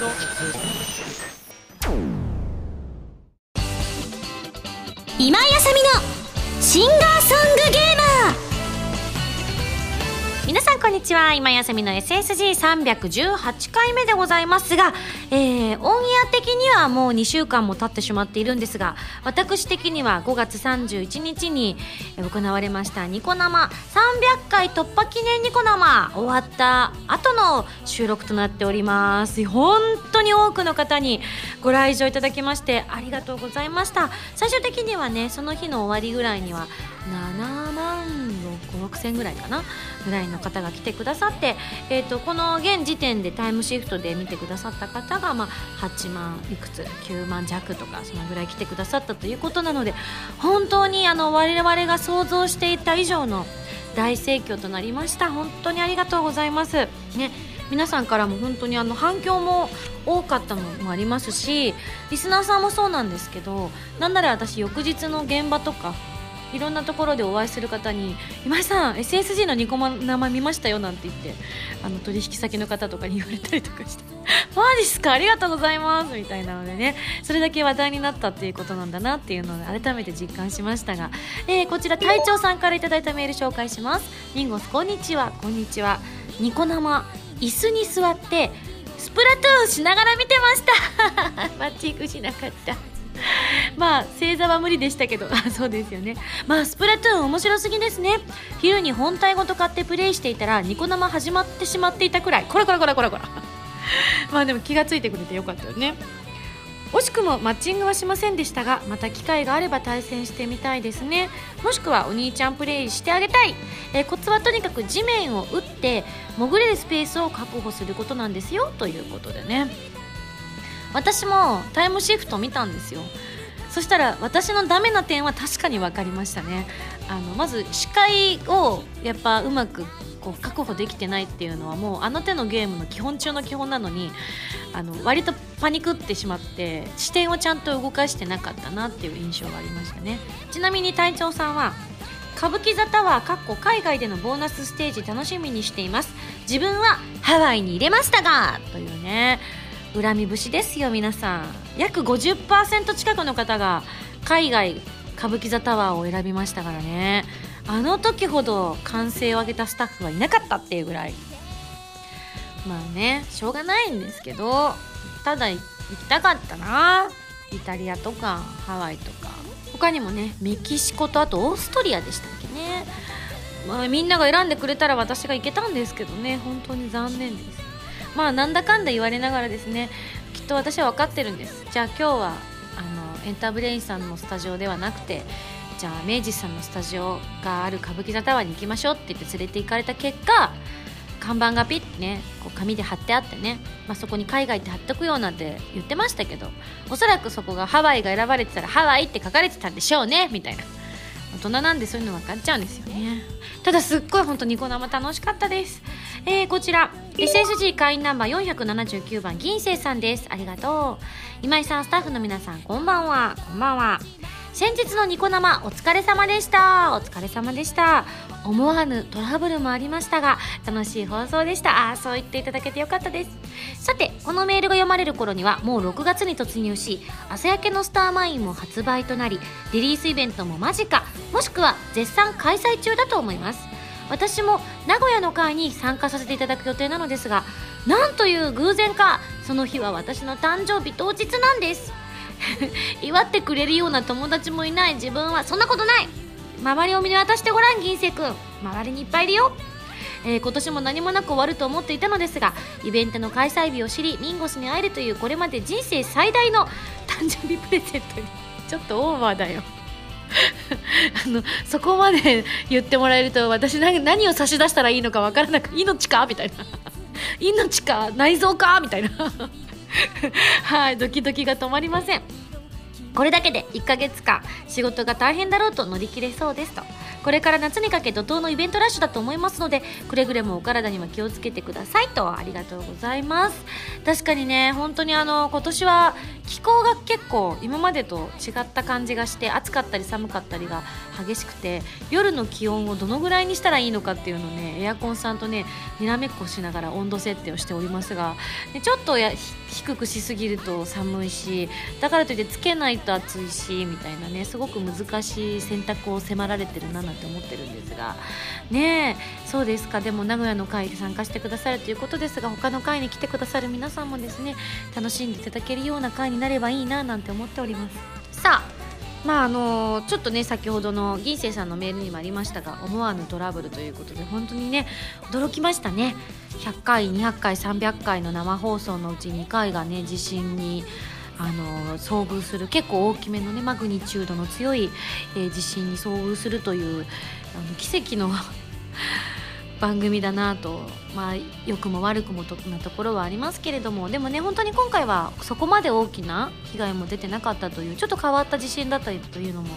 今井あさみのシンガーソングゲんこんにちは。今やさみの SSG318 回目でございますが、えー、オンエア的にはもう2週間も経ってしまっているんですが私的には5月31日に行われましたニコ生。300回突破記念ニコ生。終わった後の収録となっております。本当に多くの方にご来場いただきましてありがとうございました。最終的にはねその日の終わりぐらいには7万5 6千ぐらいかなぐらいの方が来てくださって、えーと、この現時点でタイムシフトで見てくださった方が、まあ、8万いくつ9万弱とかそのぐらい来てくださったということなので本当にあの我々が想像していた以上の大盛況となりました本当にありがとうございます。ね皆さんからも本当にあの反響も多かったのもありますしリスナーさんもそうなんですけどなんなら私翌日の現場とかいろんなところでお会いする方に「今井さん SSG のニコ生見ましたよ」なんて言ってあの取引先の方とかに言われたりとかして「マジっすか？ありがとうございます」みたいなのでねそれだけ話題になったっていうことなんだなっていうのを改めて実感しましたが、えー、こちら隊長さんから頂いたメール紹介します。ミンゴスこんにちは。こんにちは。ニコ生椅子に座ってスプラトゥーンしながら見てました。マッチングしなかった。まあ星座は無理でしたけどそうですよね。まあスプラトゥーン面白すぎですね。昼に本体ごと買ってプレイしていたらニコ生始まってしまっていたくらい。こらこらこらこらこらまあでも気がついてくれてよかったよね。惜しくもマッチングはしませんでしたがまた機会があれば対戦してみたいですね。もしくはお兄ちゃんプレイしてあげたい、えー、コツはとにかく地面を打って潜れるスペースを確保することなんですよ。ということでね。私もタイムシフト見たんですよ。そしたら私のダメな点は確かに分かりましたね。あのまず視界をやっぱうまくこう確保できてないっていうのはもうあの手のゲームの基本中の基本なのにあの割とパニクってしまって視点をちゃんと動かしてなかったなっていう印象がありましたね。ちなみに隊長さんは歌舞伎座タワーかっこ海外でのボーナスステージ楽しみにしています。自分はハワイに入れましたがというね。恨み節ですよ皆さん。約50%近くの方が海外歌舞伎座タワーを選びましたからね。あの時ほど歓声を上げたスタッフはいなかったっていうぐらい。まあねしょうがないんですけどただ行きたかったな。イタリアとかハワイとか。他にもねメキシコとあとオーストリアでしたっけね、まあ、みんなが選んでくれたら私が行けたんですけどね。本当に残念です。まあなんだかんだ言われながらですねきっと私は分かってるんです。じゃあ今日はあのエンターブレインさんのスタジオではなくてじゃあ明治さんのスタジオがある歌舞伎座タワーに行きましょうって言って連れて行かれた結果看板がピッてねこう紙で貼ってあってね、まあ、そこに海外って貼っとくよなんて言ってましたけどおそらくそこがハワイが選ばれてたらハワイって書かれてたんでしょうねみたいな。大人なんでそういうの分かっちゃうんですよね。ただすっごい本当ニコ生楽しかったです。えー、こちら。SSG 会員ナンバー479番銀星さんです。ありがとう。今井さんスタッフの皆さんこんばんは。こんばんは。先日のニコ生お疲れ様でした。お疲れ様でした。思わぬトラブルもありましたが楽しい放送でした。あそう言っていただけてよかったです。さてこのメールが読まれる頃にはもう6月に突入し朝焼けのスターマインも発売となりリリースイベントも間近もしくは絶賛開催中だと思います。私も名古屋の会に参加させていただく予定なのですがなんという偶然かその日は私の誕生日当日なんです。祝ってくれるような友達もいない。自分は。そんなことない。周りを見渡してごらん銀星君。周りにいっぱいいるよ。えー、今年も何もなく終わると思っていたのですがイベントの開催日を知りミンゴスに会えるというこれまで人生最大の 誕生日プレゼントに。ちょっとオーバーだよ。あのそこまで言ってもらえると私何を差し出したらいいのか分からなく命か？みたいな。命か？内臓か？みたいな。はいドキドキが止まりません。これだけで1ヶ月間仕事が大変だろうと乗り切れそうですと。これから夏にかけ怒涛のイベントラッシュだと思いますのでくれぐれもお体には気をつけてくださいとありがとうございます。確かにね本当にあの今年は気候が結構今までと違った感じがして暑かったり寒かったりが激しくて夜の気温をどのぐらいにしたらいいのかっていうのをねエアコンさんとねにらめっこしながら温度設定をしておりますがでちょっとや低くしすぎると寒いしだからといってつけないと暑いしみたいなねすごく難しい選択を迫られてるななんて思ってるんですがねえそうですか。でも名古屋の会に参加してくださるということですが他の会に来てくださる皆さんもですね楽しんでいただけるような会になればいいななんて思っております。さあまああのちょっとね先ほどの銀星さんのメールにもありましたが思わぬトラブルということで本当にね驚きましたね。100回200回300回の生放送のうち2回がね地震にあの遭遇する結構大きめのねマグニチュードの強い、えー、地震に遭遇するというあの奇跡の番組だなと、まあ、良くも悪くもとなところはありますけれどもでもね本当に今回はそこまで大きな被害も出てなかったというちょっと変わった地震だったというのも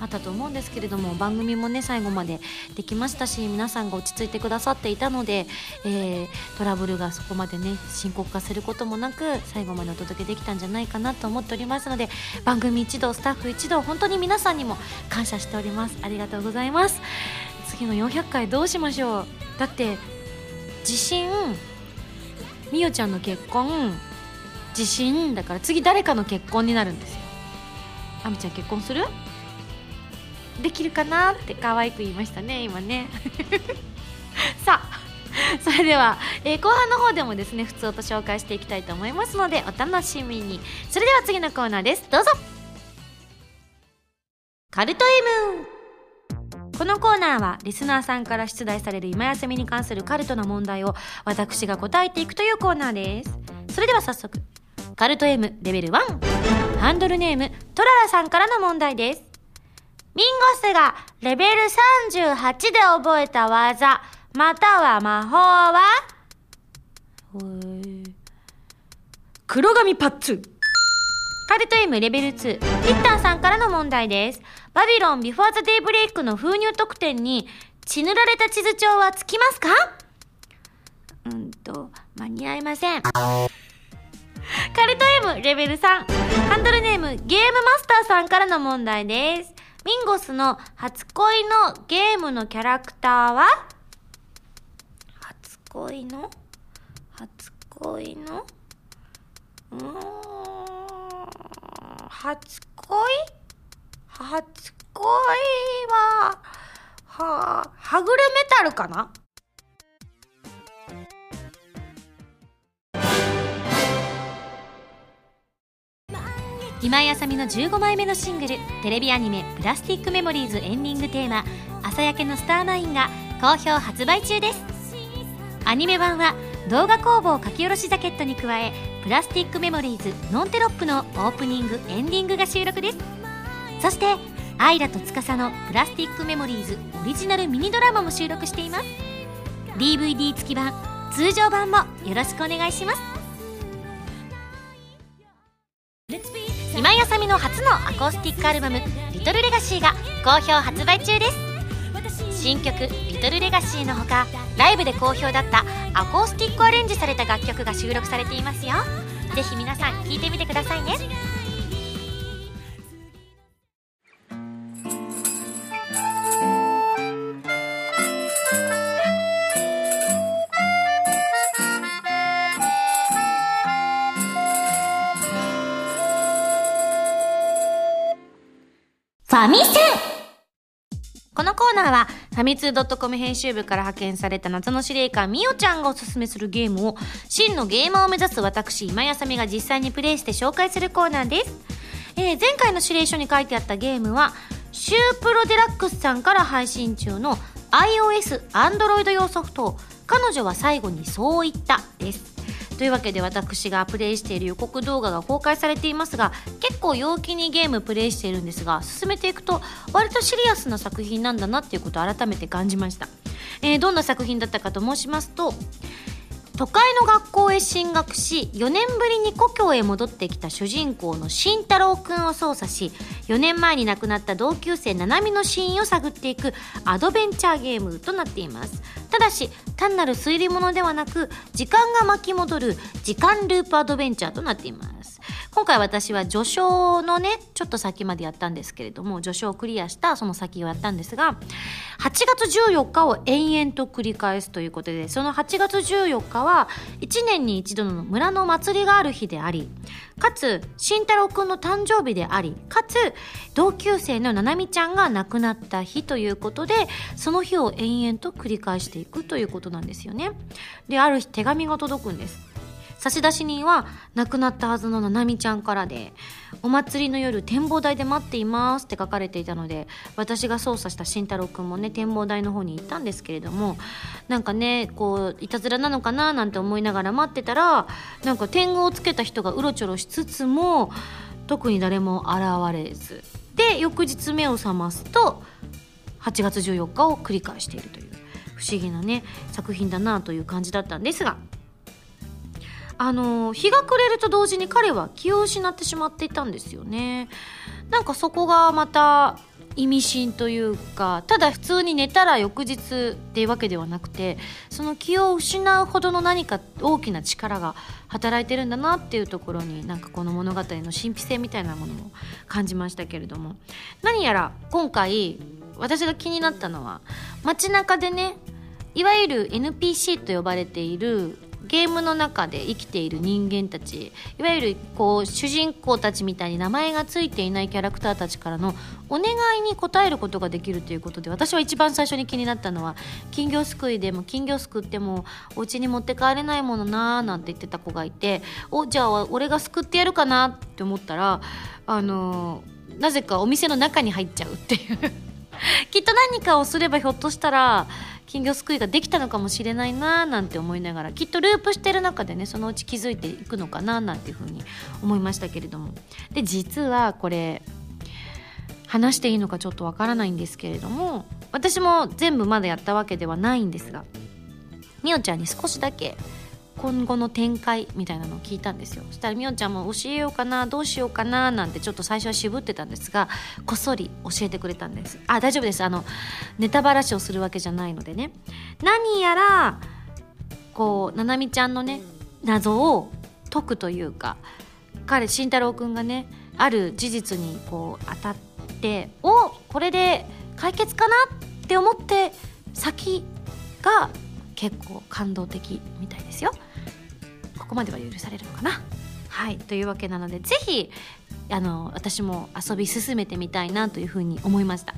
あったと思うんですけれども番組もね最後までできましたし皆さんが落ち着いてくださっていたので、えー、トラブルがそこまでね深刻化することもなく最後までお届けできたんじゃないかなと思っておりますので番組一同スタッフ一同本当に皆さんにも感謝しております。ありがとうございます。の400回どうしましょう。だって地震みおちゃんの結婚地震だから次誰かの結婚になるんですよ。あみちゃん結婚する？できるかなって可愛く言いましたね今ね。さあそれでは、えー、後半の方でもですね普通と紹介していきたいと思いますのでお楽しみに。それでは次のコーナーです。どうぞ。カルト M このコーナーはリスナーさんから出題される今休みに関するカルトの問題を私が答えていくというコーナーです。それでは早速カルト M レベル1ハンドルネームトララさんからの問題です。ミンゴスがレベル38で覚えた技または魔法は？黒髪パッツ。カルト M レベル2、リッターさんからの問題です。バビロンビフォーザデイブレイクの封入特典に血塗られた地図帳はつきますか？うんと、間に合いません。カルト M レベル3、ハンドルネームゲームマスターさんからの問題です。ミンゴスの初恋のゲームのキャラクターは？初恋の？初恋の？うーん。初恋？初恋は、ははぐれメタルかな？今井あさみの15枚目のシングルテレビアニメ「プラスティックメモリーズ」エンディングテーマ「朝焼けのスターナイン」が好評発売中です。アニメ版は動画工房書き下ろしジャケットに加えプラスティックメモリーズノンテロップのオープニングエンディングが収録です。そしてアイラと司のプラスティックメモリーズオリジナルミニドラマも収録しています。DVD 付き版通常版もよろしくお願いします。今井あさみの初のアコースティックアルバム「リトルレガシーが好評発売中です。新曲「リトルレガシーのほかライブで好評だったアコースティックアレンジされた楽曲が収録されていますよ。ぜひ皆さん聴いてみてくださいね。ファミセンこのコーナーは、ファミツー .com 編集部から派遣された謎の司令官みおちゃんがおすすめするゲームを、真のゲーマーを目指す私、今やさみが実際にプレイして紹介するコーナーです。えー、前回の指令書に書いてあったゲームは、シュープロデラックスさんから配信中の iOS、Android 用ソフト、彼女は最後にそう言ったです。というわけで私がプレイしている予告動画が公開されていますが結構陽気にゲームプレイしているんですが進めていくと割とシリアスな作品なんだなっていうことを改めて感じました、えー、どんな作品だったかと申しますと都会の学校へ進学し4年ぶりに故郷へ戻ってきた主人公の慎太郎くんを操作し4年前に亡くなった同級生七海の死因を探っていくアドベンチャーゲームとなっています。ただし単なる推理物ではなく時間が巻き戻る時間ループアドベンチャーとなっています。今回私は序章のね、ちょっと先までやったんですけれども、序章をクリアしたその先をやったんですが、8月14日を延々と繰り返すということで、その8月14日は1年に一度の村の祭りがある日であり、かつ、慎太郎くんの誕生日であり、かつ、同級生のななみちゃんが亡くなった日ということで、その日を延々と繰り返していくということなんですよね。で、ある日手紙が届くんです。差出人は亡くなったはずのななみちゃんからで、お祭りの夜展望台で待っていますって書かれていたので、私が操作した慎太郎くんもね、展望台の方に行ったんですけれども、なんかね、こう、いたずらなのかななんて思いながら待ってたら、なんか天狗をつけた人がうろちょろしつつも、特に誰も現れず。で、翌日目を覚ますと、8月14日を繰り返しているという不思議なね作品だなという感じだったんですがあの日が暮れると同時に彼は気を失ってしまっていたんですよね。なんかそこがまた意味深というかただ普通に寝たら翌日っていうわけではなくてその気を失うほどの何か大きな力が働いてるんだなっていうところになんかこの物語の神秘性みたいなものも感じましたけれども。何やら今回私が気になったのは街中でねいわゆる NPC と呼ばれているゲームの中で生きている人間たちいわゆるこう主人公たちみたいに名前が付いていないキャラクターたちからのお願いに応えることができるということで私は一番最初に気になったのは金魚すくいでも金魚すくってもお家に持って帰れないものなーなんて言ってた子がいておじゃあ俺がすくってやるかなって思ったらあのー、なぜかお店の中に入っちゃうっていう。きっと何かをすればひょっとしたら金魚すくいができたのかもしれないななんて思いながらきっとループしてる中でねそのうち気づいていくのかななんていうふうに思いましたけれども。で実はこれ話していいのかちょっとわからないんですけれども私も全部まだやったわけではないんですがみおちゃんに少しだけ今後の展開みたいなのを聞いたんですよ。そしたらみおちゃんも教えようかなどうしようかななんてちょっと最初は渋ってたんですがこっそり教えてくれたんです。あ大丈夫です。あのネタばらしをするわけじゃないのでね。何やらこうななみちゃんのね謎を解くというか彼慎太郎くんがねある事実にこう当たっておこれで解決かなって思って先が結構感動的みたいですよ。ここまでは許されるのかな？はい。というわけなのでぜひあの私も遊び進めてみたいなというふうに思いました。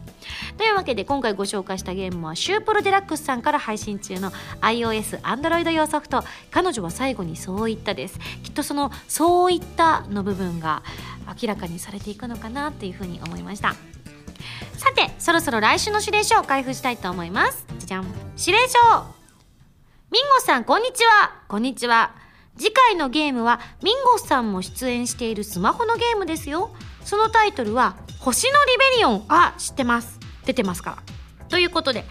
というわけで今回ご紹介したゲームはシュープロデラックスさんから配信中の iOS、Android 用ソフト。彼女は最後にそう言ったです。きっとそのそう言ったの部分が明らかにされていくのかなというふうに思いました。さてそろそろ来週の指令書を開封したいと思います。じゃじゃん。指令書ミンゴさん、こんにちは。こんにちは。次回のゲームは、ミンゴさんも出演しているスマホのゲームですよ。そのタイトルは、星のリベリオン。あ、知ってます。出てますか？ら。ということで、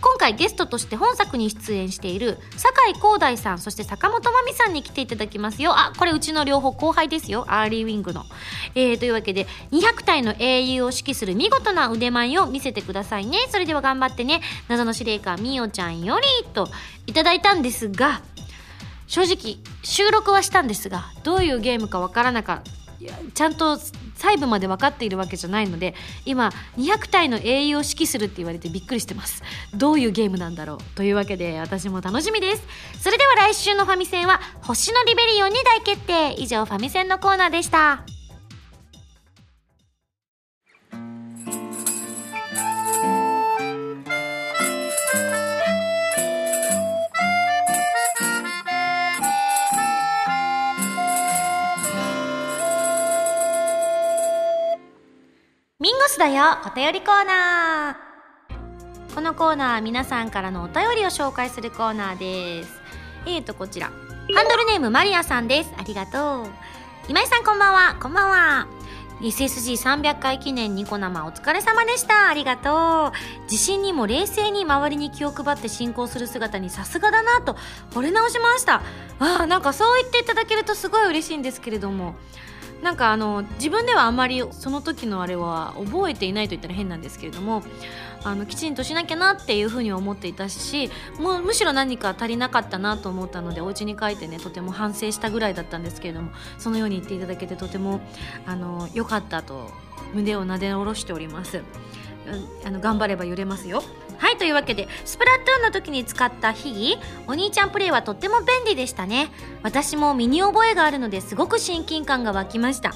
今回ゲストとして本作に出演している酒井光大さんそして坂本真美さんに来ていただきますよ。あこれうちの両方後輩ですよ。アーリーウィングの、えー、というわけで200体の英雄を指揮する見事な腕前を見せてくださいね。それでは頑張ってね。謎の司令官みおちゃんよりといただいたんですが正直収録はしたんですがどういうゲームかわからなかった。ちゃんと細部まで分かっているわけじゃないので今200体の英雄を指揮するって言われてびっくりしてます。どういうゲームなんだろうというわけで私も楽しみです。それでは来週のファミセンは星のリベリオンに大決定。以上ファミセンのコーナーでした。だよお便りコーナーこのコーナーは皆さんからのお便りを紹介するコーナーですえーとこちらハンドルネームマリアさんですありがとう今井さんこんばんはこんばんは SSG300 回記念ニコ生お疲れ様でした。ありがとう。地震にも冷静に周りに気を配って進行する姿にさすがだなと惚れ直しました。ああ、なんかそう言っていただけるとすごい嬉しいんですけれども。なんかあの自分ではあまりその時のあれは覚えていないと言ったら変なんですけれどもあのきちんとしなきゃなっていうふうに思っていたしもうむしろ何か足りなかったなと思ったのでお家に帰ってねとても反省したぐらいだったんですけれどもそのように言っていただけてとてもあの良かったと胸をなで下ろしております。あの頑張れば揺れますよ。はいというわけでスプラトゥーンの時に使った秘技お兄ちゃんプレイはとっても便利でしたね。私も身に覚えがあるのですごく親近感が湧きました。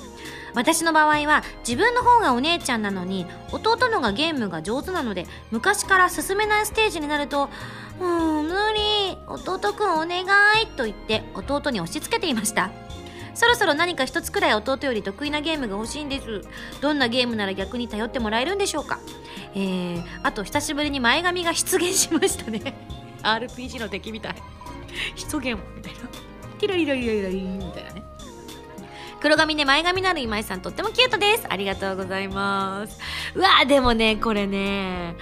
私の場合は自分の方がお姉ちゃんなのに弟のがゲームが上手なので昔から進めないステージになると「うん無理弟くんお願い」と言って弟に押し付けていました。そろそろ何か一つくらい弟より得意なゲームが欲しいんです。どんなゲームなら逆に頼ってもらえるんでしょうか？えー、あと久しぶりに前髪が出現しましたね。RPG の敵みたい。出現みたいな。ティラリラリラリラリみたいなね黒髪で前髪のある今井さんとってもキュートですありがとうございますうわでもねこれね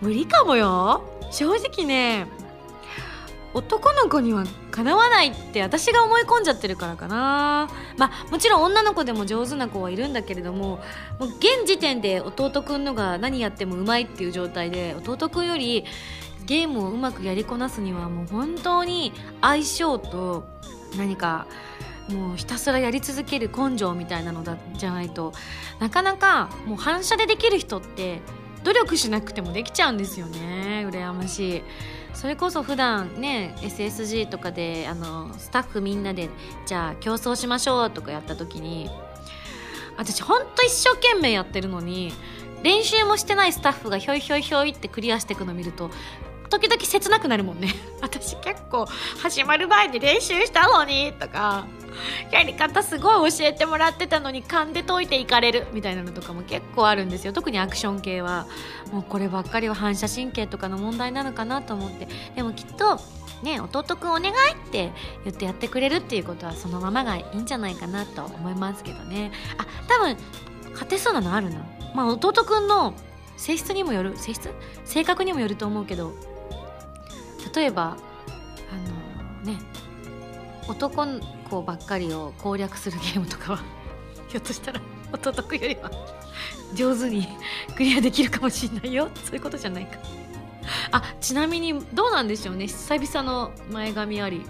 無理かもよ正直ね男の子にはかなわないって私が思い込んじゃってるからかな。まあもちろん女の子でも上手な子はいるんだけれどももう現時点で弟くんのが何やってもうまいっていう状態で弟くんよりゲームをうまくやりこなすにはもう本当に相性と何かもうひたすらやり続ける根性みたいなのだじゃないとなかなかもう反射でできる人って努力しなくてもできちゃうんですよね。羨ましい。それこそ普段ね SSG とかであのスタッフみんなでじゃあ競争しましょうとかやった時に私ほんと一生懸命やってるのに練習もしてないスタッフがひょいひょいひょいってクリアしていくの見ると時々切なくなるもんね。私結構始まる前に練習したのにとかやり方すごい教えてもらってたのに勘で解いていかれるみたいなのとかも結構あるんですよ。特にアクション系はもうこればっかりは反射神経とかの問題なのかなと思って。でもきっとね弟くんお願いって言ってやってくれるっていうことはそのままがいいんじゃないかなと思いますけどね。あ多分勝てそうなのあるな。まあ弟くんの性質にもよる性質？性格にもよると思うけど。例えばあのね男の子ばっかりを攻略するゲームとかは ひょっとしたら弟くんよりは上手に クリアできるかもしれないよ。そういうことじゃないか。あちなみにどうなんでしょうね。久々の前髪あり。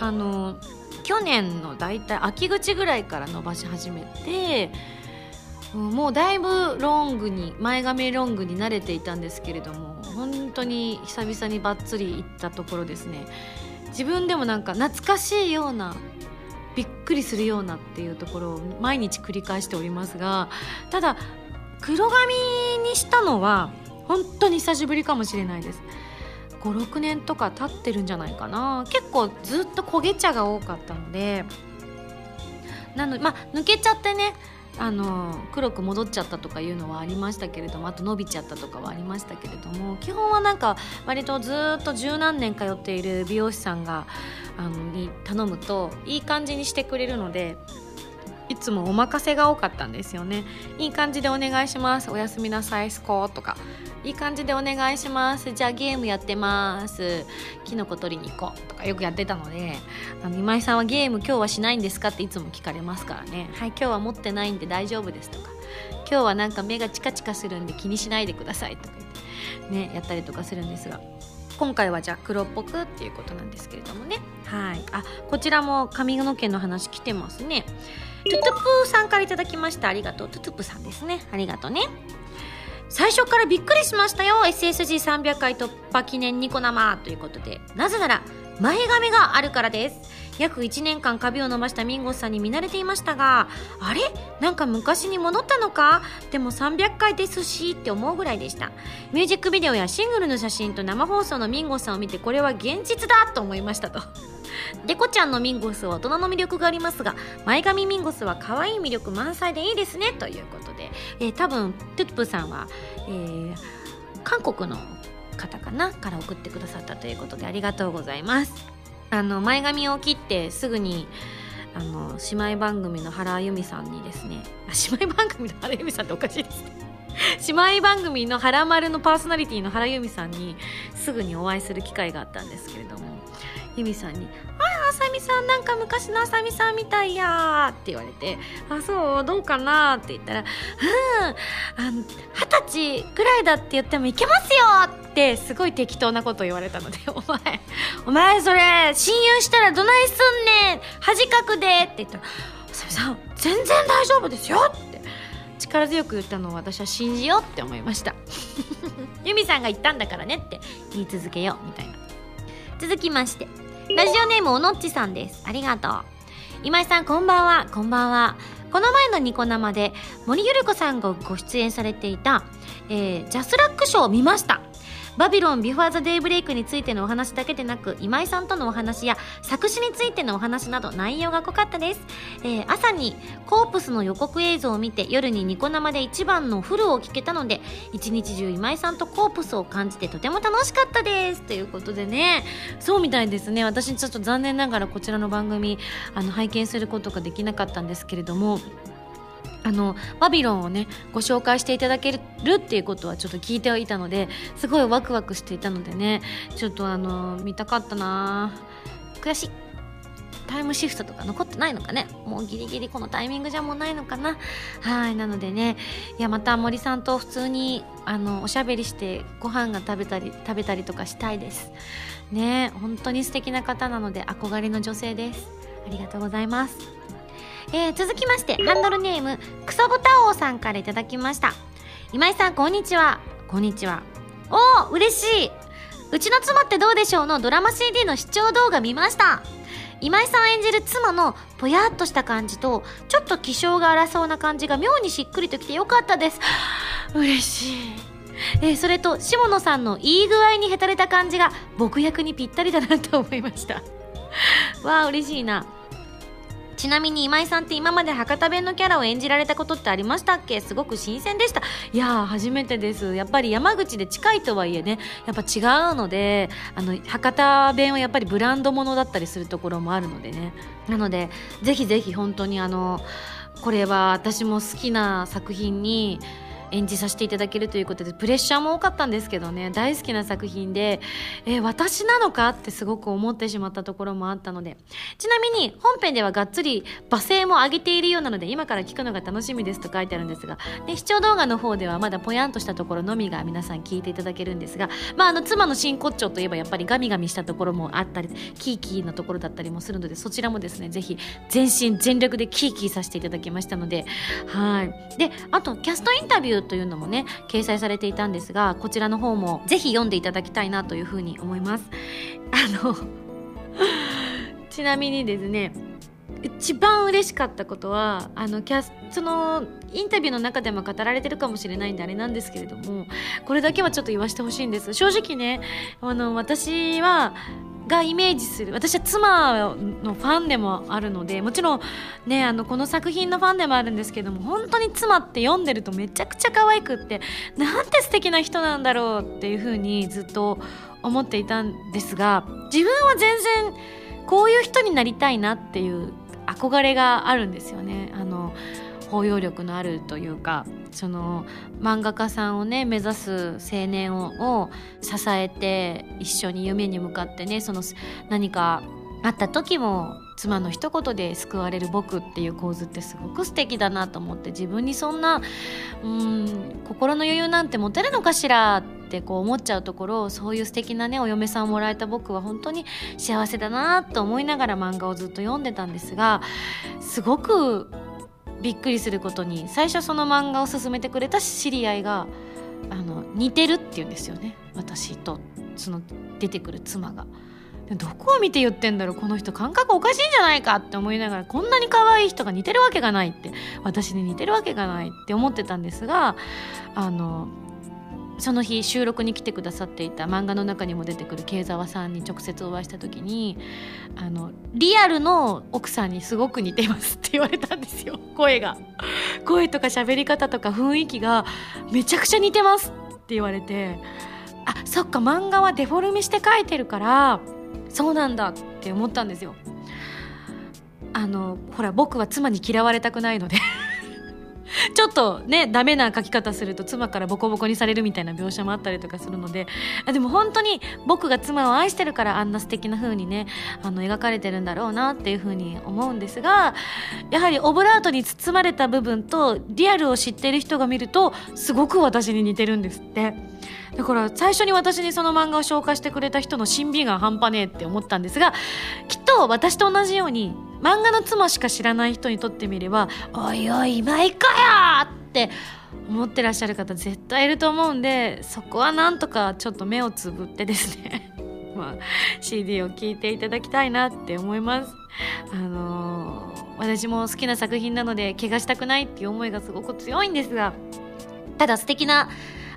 あの去年のだいたい秋口ぐらいから伸ばし始めてもうだいぶロングに前髪ロングに慣れていたんですけれども本当に久々にばっつりいったところですね。自分でもなんか懐かしいようなびっくりするようなっていうところを毎日繰り返しておりますがただ黒髪にしたのは本当に久しぶりかもしれないです。56年とか経ってるんじゃないかな。結構ずっと焦げ茶が多かったのでなのでまあ抜けちゃってねあの黒く戻っちゃったとかいうのはありましたけれどもあと伸びちゃったとかはありましたけれども基本はなんか割とずっと十何年通っている美容師さんがあのに頼むといい感じにしてくれるのでいつもお任せが多かったんですよね。いい感じでお願いします。おやすみなさいスコーとか。いい感じでお願いします。じゃあゲームやってます。キノコ取りに行こうとかよくやってたのであの今井さんはゲーム今日はしないんですかっていつも聞かれますからね。はい今日は持ってないんで大丈夫ですとか。今日はなんか目がチカチカするんで気にしないでくださいとか言ってねやったりとかするんですが。今回はじゃあ黒っぽくっていうことなんですけれどもね。はい。あこちらも髪の毛の話来てますね。トゥトゥプーさんから頂きました。ありがとう。トゥトゥプさんですね。ありがとうね。最初からびっくりしましたよ。SSG300 回突破記念ニコ生ということでなぜなら前髪があるからです。約1年間髪を伸ばしたミンゴスさんに見慣れていましたがあれ？なんか昔に戻ったのか？でも300回ですしって思うぐらいでした。ミュージックビデオやシングルの写真と生放送のミンゴスさんを見てこれは現実だと思いましたと。デコちゃんのミンゴスは大人の魅力がありますが前髪ミンゴスは可愛い魅力満載でいいですね。ということで、えー、多分トゥップさんは、えー、韓国の方かなから送ってくださったということでありがとうございます。あの前髪を切ってすぐにあの姉妹番組の原由美さんにですねあ姉妹番組の原由美さんっておかしいですね。姉妹番組の「はらまる」のパーソナリティの原由美さんにすぐにお会いする機会があったんですけれども由美さんに「あああさみさんなんか昔のあさみさんみたいや」って言われて「あそうどうかな?」って言ったら「うん二十歳ぐらいだって言ってもいけますよ!」ってすごい適当なこと言われたので「お前お前それ親友したらどないすんねん？恥かくで!」って言ったら「あさみさん全然大丈夫ですよ!」って力強く言ったのを私は信じようって思いました ユミさんが言ったんだからねって言い続けようみたいな続きましてラジオネームおのっちさんです。ありがとう。今井さんこんばんは。こんばんは。この前のニコ生で森ゆる子さんがご出演されていた、えー、ジャスラック賞を見ました。バビロンビフォーザデイブレイクについてのお話だけでなく今井さんとのお話や作詞についてのお話など内容が濃かったです、えー、朝にコープスの予告映像を見て夜にニコ生で一番のフルを聞けたので一日中今井さんとコープスを感じてとても楽しかったです。ということでね。そうみたいですね。私ちょっと残念ながらこちらの番組あの拝見することができなかったんですけれども。あのバビロンをねご紹介していただけるっていうことはちょっと聞いてはいたのですごいワクワクしていたのでねちょっとあの見たかったな。悔しい。タイムシフトとか残ってないのかね？もうギリギリこのタイミングじゃもうないのかな？はいなのでねいやまた森さんと普通にあのおしゃべりしてご飯が食べたり食べたりとかしたいです。ね本当に素敵な方なので憧れの女性です。ありがとうございます。えー、続きましてハンドルネームクソブタ王さんから頂きました。今井さんこんにちは。こんにちは。おお嬉しい。うちの妻ってどうでしょうのドラマ CD の視聴動画見ました。今井さん演じる妻のぽやっとした感じとちょっと気性が荒そうな感じが妙にしっくりときてよかったです。嬉しい。えー、それと下野さんのいい具合にへたれた感じが僕役にぴったりだなと思いました。わあ嬉しいな。ちなみに今井さんって今まで博多弁のキャラを演じられたことってありましたっけ？すごく新鮮でした。いやー初めてです。やっぱり山口で近いとはいえねやっぱ違うのであの博多弁はやっぱりブランドものだったりするところもあるのでね。なのでぜひぜひ本当にあのこれは私も好きな作品に演じさせていただけるということでプレッシャーも多かったんですけどね大好きな作品で、えー、私なのかってすごく思ってしまったところもあったので。ちなみに本編ではがっつり罵声も上げているようなので今から聞くのが楽しみですと書いてあるんですがで視聴動画の方ではまだぽやんとしたところのみが皆さん聞いていただけるんですが、まあ、あの妻の真骨頂といえばやっぱりガミガミしたところもあったりキーキーのところだったりもするのでそちらもですねぜひ全身全力でキーキーさせていただきましたのではい。であとキャストインタビューというのもね掲載されていたんですがこちらの方もぜひ読んでいただきたいなというふうに思います。あの ちなみにですね一番嬉しかったことはあのキャスそのインタビューの中でも語られてるかもしれないんであれなんですけれどもこれだけはちょっと言わせてほしいんです。正直ねあの私はがイメージする私は妻のファンでもあるのでもちろんねあのこの作品のファンでもあるんですけども本当に妻って読んでるとめちゃくちゃ可愛くってなんて素敵な人なんだろうっていうふうにずっと思っていたんですが自分は全然こういう人になりたいなっていう憧れがあるんですよね。あ包容力のあるというかその漫画家さんをね目指す青年を支えて一緒に夢に向かってねその何かあった時も妻の一言で救われる僕っていう構図ってすごく素敵だなと思って自分にそんなうん心の余裕なんて持てるのかしらってこう思っちゃうところをそういう素敵なねお嫁さんをもらえた僕は本当に幸せだなと思いながら漫画をずっと読んでたんですがすごくびっくりすることに最初その漫画を勧めてくれた知り合いがあの似てるって言うんですよね私とその出てくる妻が。どこを見て言ってんだろうこの人感覚おかしいんじゃないかって思いながらこんなに可愛い人が似てるわけがないって私に似てるわけがないって思ってたんですがあのその日収録に来てくださっていた漫画の中にも出てくる慶沢さんに直接お会いした時にあのリアルの奥さんにすごく似てますって言われたんですよ。声が。声とか喋り方とか雰囲気がめちゃくちゃ似てますって言われてあそっか漫画はデフォルメして描いてるからそうなんだって思ったんですよ。あのほら僕は妻に嫌われたくないので。ちょっとねダメな書き方すると妻からボコボコにされるみたいな描写もあったりとかするのであでも本当に僕が妻を愛してるからあんな素敵な風にねあの描かれてるんだろうなっていう風に思うんですがやはりオブラートに包まれた部分とリアルを知ってる人が見るとすごく私に似てるんですって。だから最初に私にその漫画を紹介してくれた人の審美眼半端ねえって思ったんですがきっと私と同じように漫画の妻しか知らない人にとってみれば「おいおい今井かよ!」って思ってらっしゃる方絶対いると思うんでそこはなんとかちょっと目をつぶってですね まあ、CD を聴いていただきたいなって思います。あのー、私も好きな作品なので怪我したくないっていう思いがすごく強いんですがただ素敵な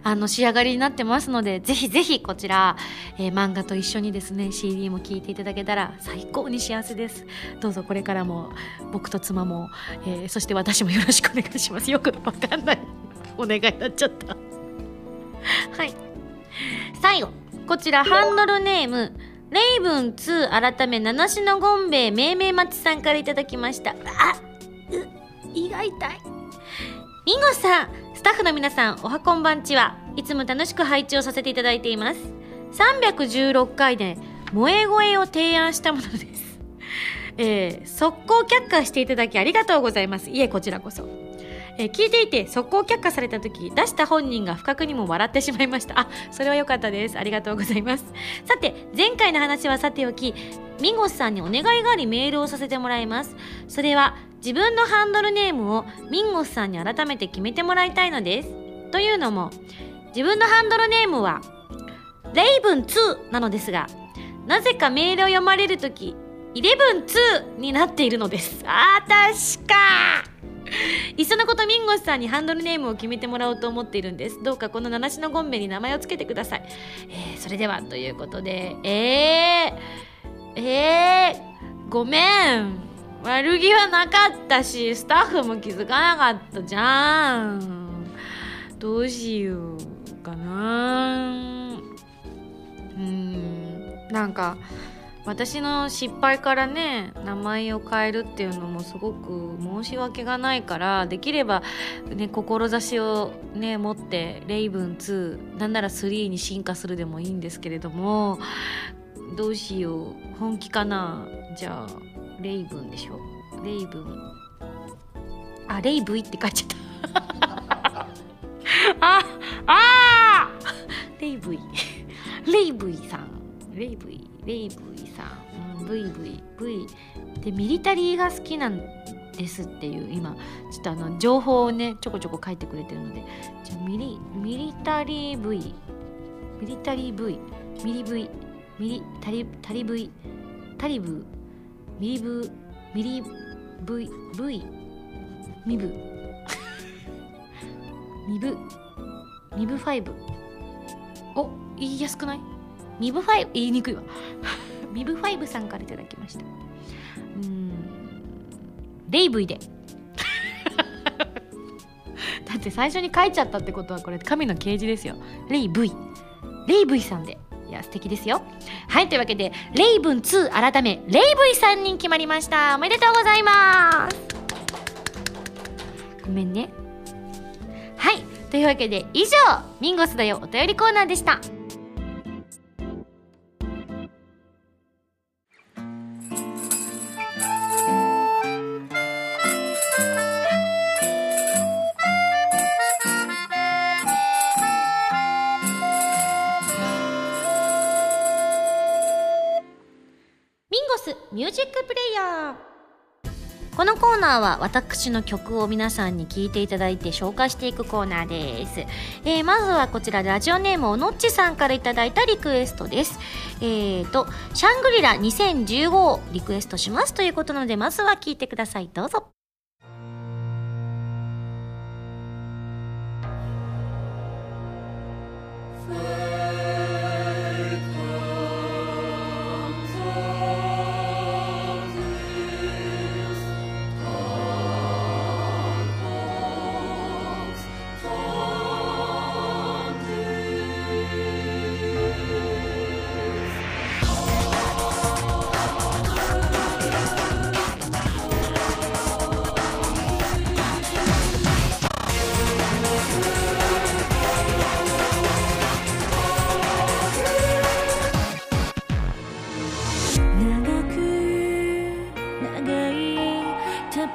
あの仕上がりになってますのでぜひぜひこちら、えー、漫画と一緒にですね CD も聴いていただけたら最高に幸せです。どうぞこれからも僕と妻も、えー、そして私もよろしくお願いします。よくわかんない。お願いになっちゃった。はい。最後こちらハンドルネームレイブン2改め七種のゴンベイめいめい町さんからいただきました。あう胃が痛い。ミンゴさんスタッフの皆さんおはこんばんちは。いつも楽しく配置をさせていただいています。316回で萌え声を提案したものです。えー、速攻却下していただきありがとうございます。いえこちらこそ。えー、聞いていて速攻却下された時出した本人が不覚にも笑ってしまいました。あそれは良かったです。ありがとうございます。さて前回の話はさておきミンゴスさんにお願いがありメールをさせてもらいます。それは自分のハンドルネームをミンゴスさんに改めて決めてもらいたいのです。というのも自分のハンドルネームはレイブン2なのですがなぜかメールを読まれる時イレブン2になっているのです。あー確か!いっそのことミンゴスさんにハンドルネームを決めてもらおうと思っているんです。どうかこの七種のゴンベに名前を付けてください、えー、それではということで。えー、えー、ごめん。悪気はなかったしスタッフも気づかなかったじゃん。どうしようかな。うん。なんか私の失敗からね名前を変えるっていうのもすごく申し訳がないからできれば、ね、志を、ね、持ってレイブン2なんなら3に進化するでもいいんですけれどもどうしよう。本気かな？じゃあ。レイブンでしょ？レイブン。あレイブイって書いちゃった。ああレイブイ。レイブイさん。レイブイ。レイブイさん、うん、ブイブイ。ブイ。でミリタリーが好きなんですっていう今。ちょっとあの情報をねちょこちょこ書いてくれてるので。じゃミリミリタリー V ミリタリー V ミリ V ミリタリタリ V タリブミリブミリ V V ミブミブミブ5お言いやすくない？ミブ5言いにくいわ。ミブ5さんからいただきました。うん。レイブイで。だって最初に書いちゃったってことはこれ神の啓示ですよ。レイブイレイブイさんで。いや素敵ですよ。はいというわけでレイブン2改めレイブイ3人決まりました。おめでとうございます。ごめんね。はいというわけで以上ミンゴスだよお便りコーナーでした。スミュージックプレイヤー。このコーナーは私の曲を皆さんに聴いていただいて紹介していくコーナーです、えー、まずはこちらラジオネームおのっちさんからいただいたリクエストです。えーと「シャングリラ2015」をリクエストしますということなのでまずは聴いてください。どうぞ「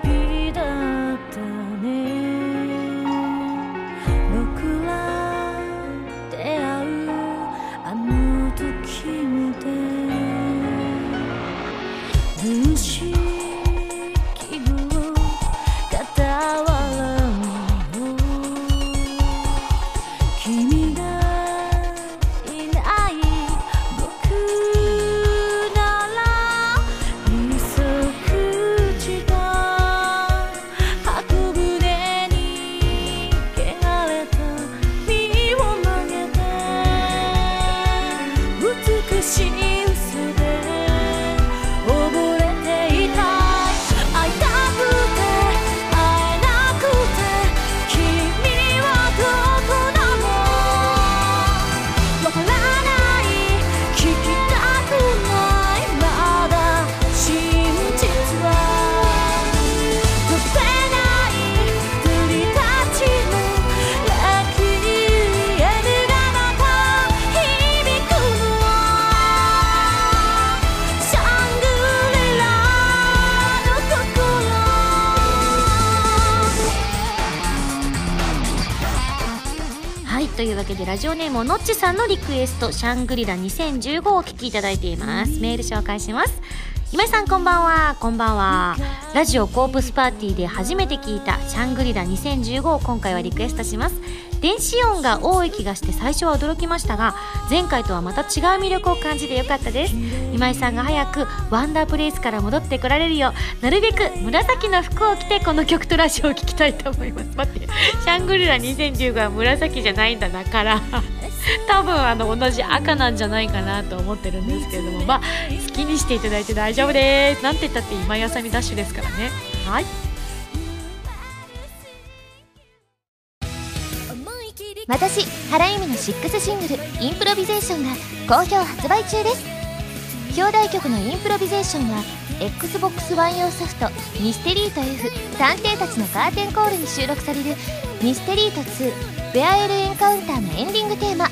旅ラジオネームのっちさんのリクエスト「シャングリラ2015」をお聞きいただいています。メール紹介します。今井さんこんばんは。こんばんは。ラジオコープスパーティーで初めて聞いた「シャングリラ2015」を今回はリクエストします。電子音が多い気がして最初は驚きましたが前回とはまた違う魅力を感じてよかったです。今井さんが早くワンダープレイスから戻ってこられるようなるべく紫の服を着てこの曲とラジオを聴きたいと思います。待ってシャングリラ2015は紫じゃないんだなから。多分あの同じ赤なんじゃないかなと思ってるんですけれども。まあ好きにしていただいて大丈夫です。なんて言ったって今井麻美ダッシュですからね。はい。私原由実の6シングル「インプロビゼーション」が好評発売中です。表題曲の「インプロビゼーション」は XBOX One 用ソフト「ミステリート F 探偵たちのカーテンコール」に収録される「ミステリート2ベアエルエンカウンター」のエンディングテーマ。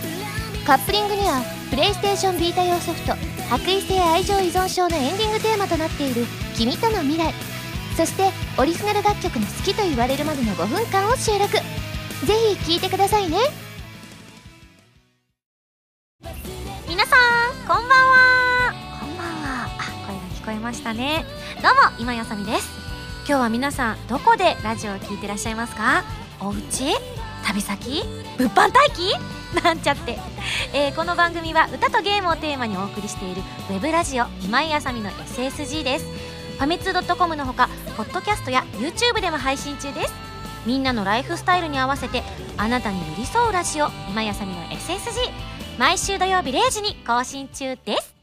カップリングにはプレイステーションビータ用ソフト「白衣性愛情依存症」のエンディングテーマとなっている「君との未来」そしてオリジナル楽曲の好きと言われるまでの5分間を収録。ぜひ聴いてくださいね。皆さんこんばんは。こんばんは。あ声が聞こえましたね。どうも今井あさみです。今日は皆さんどこでラジオを聞いてらっしゃいますか？お家？旅先？物販待機？なんちゃって、えーこの番組は歌とゲームをテーマにお送りしているウェブラジオ今井あさみの SSG です。ファミツー .com のほかポッドキャストや YouTube でも配信中です。みんなのライフスタイルに合わせてあなたに寄り添うラジオ今井あさみの SSG 毎週土曜日0時に更新中です。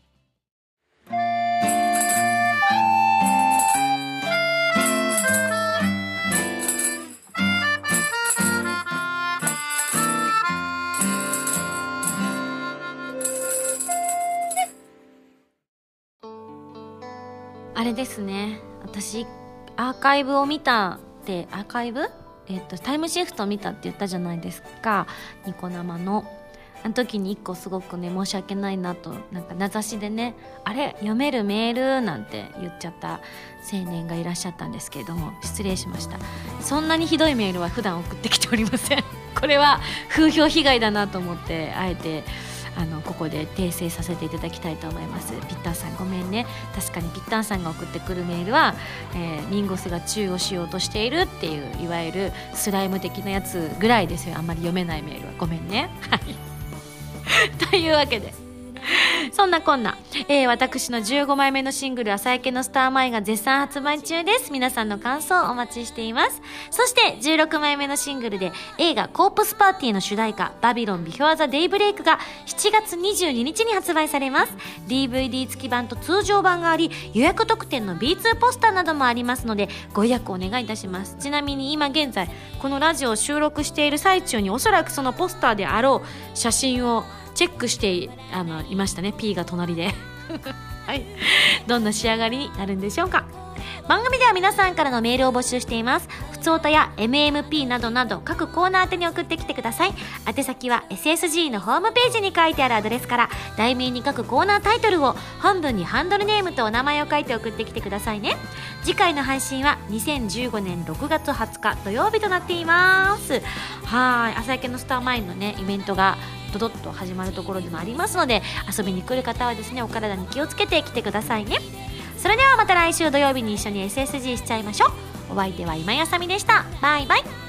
あれですね。私アーカイブを見たってアーカイブ？えっとタイムシフト見たって言ったじゃないですか。ニコ生の。あの時に一個すごくね申し訳ないなとなんか名指しでね「あれ？読めるメール」なんて言っちゃった青年がいらっしゃったんですけれども失礼しました。そんなにひどいメールは普段送ってきておりません。これは風評被害だなと思ってあえてあのここで訂正させていただきたいと思います。ピッタンさんごめんね。確かにピッタンさんが送ってくるメールは、えーミンゴスが宙をしようとしているっていういわゆるスライム的なやつぐらいですよ。あんまり読めないメールは。ごめんね。はい。というわけで そんなこんな、えー私の15枚目のシングル、朝焼けのスターマイが絶賛発売中です。皆さんの感想をお待ちしています。そして、16枚目のシングルで、映画コープスパーティーの主題歌、バビロンビフォーザデイブレイクが7月22日に発売されます。DVD 付き版と通常版があり、予約特典の B2 ポスターなどもありますので、ご予約お願いいたします。ちなみに今現在、このラジオを収録している最中におそらくそのポスターであろう写真をチェックしてあのいましたね。P が隣で。はい。どんな仕上がりになるんでしょうか番組では皆さんからのメールを募集しています。普つおたや MMP などなど各コーナー宛てに送ってきてください。宛先は SSG のホームページに書いてあるアドレスから題名に書くコーナータイトルを本文にハンドルネームとお名前を書いて送ってきてくださいね。次回の配信は2015年6月20日土曜日となっています。はい。朝焼けのスターマインのねイベントがドドッと始まるところでもありますので遊びに来る方はですねお体に気をつけて来てくださいね。それではまた来週土曜日に一緒に SSG しちゃいましょう。お相手は今やさみでした。バイバイ。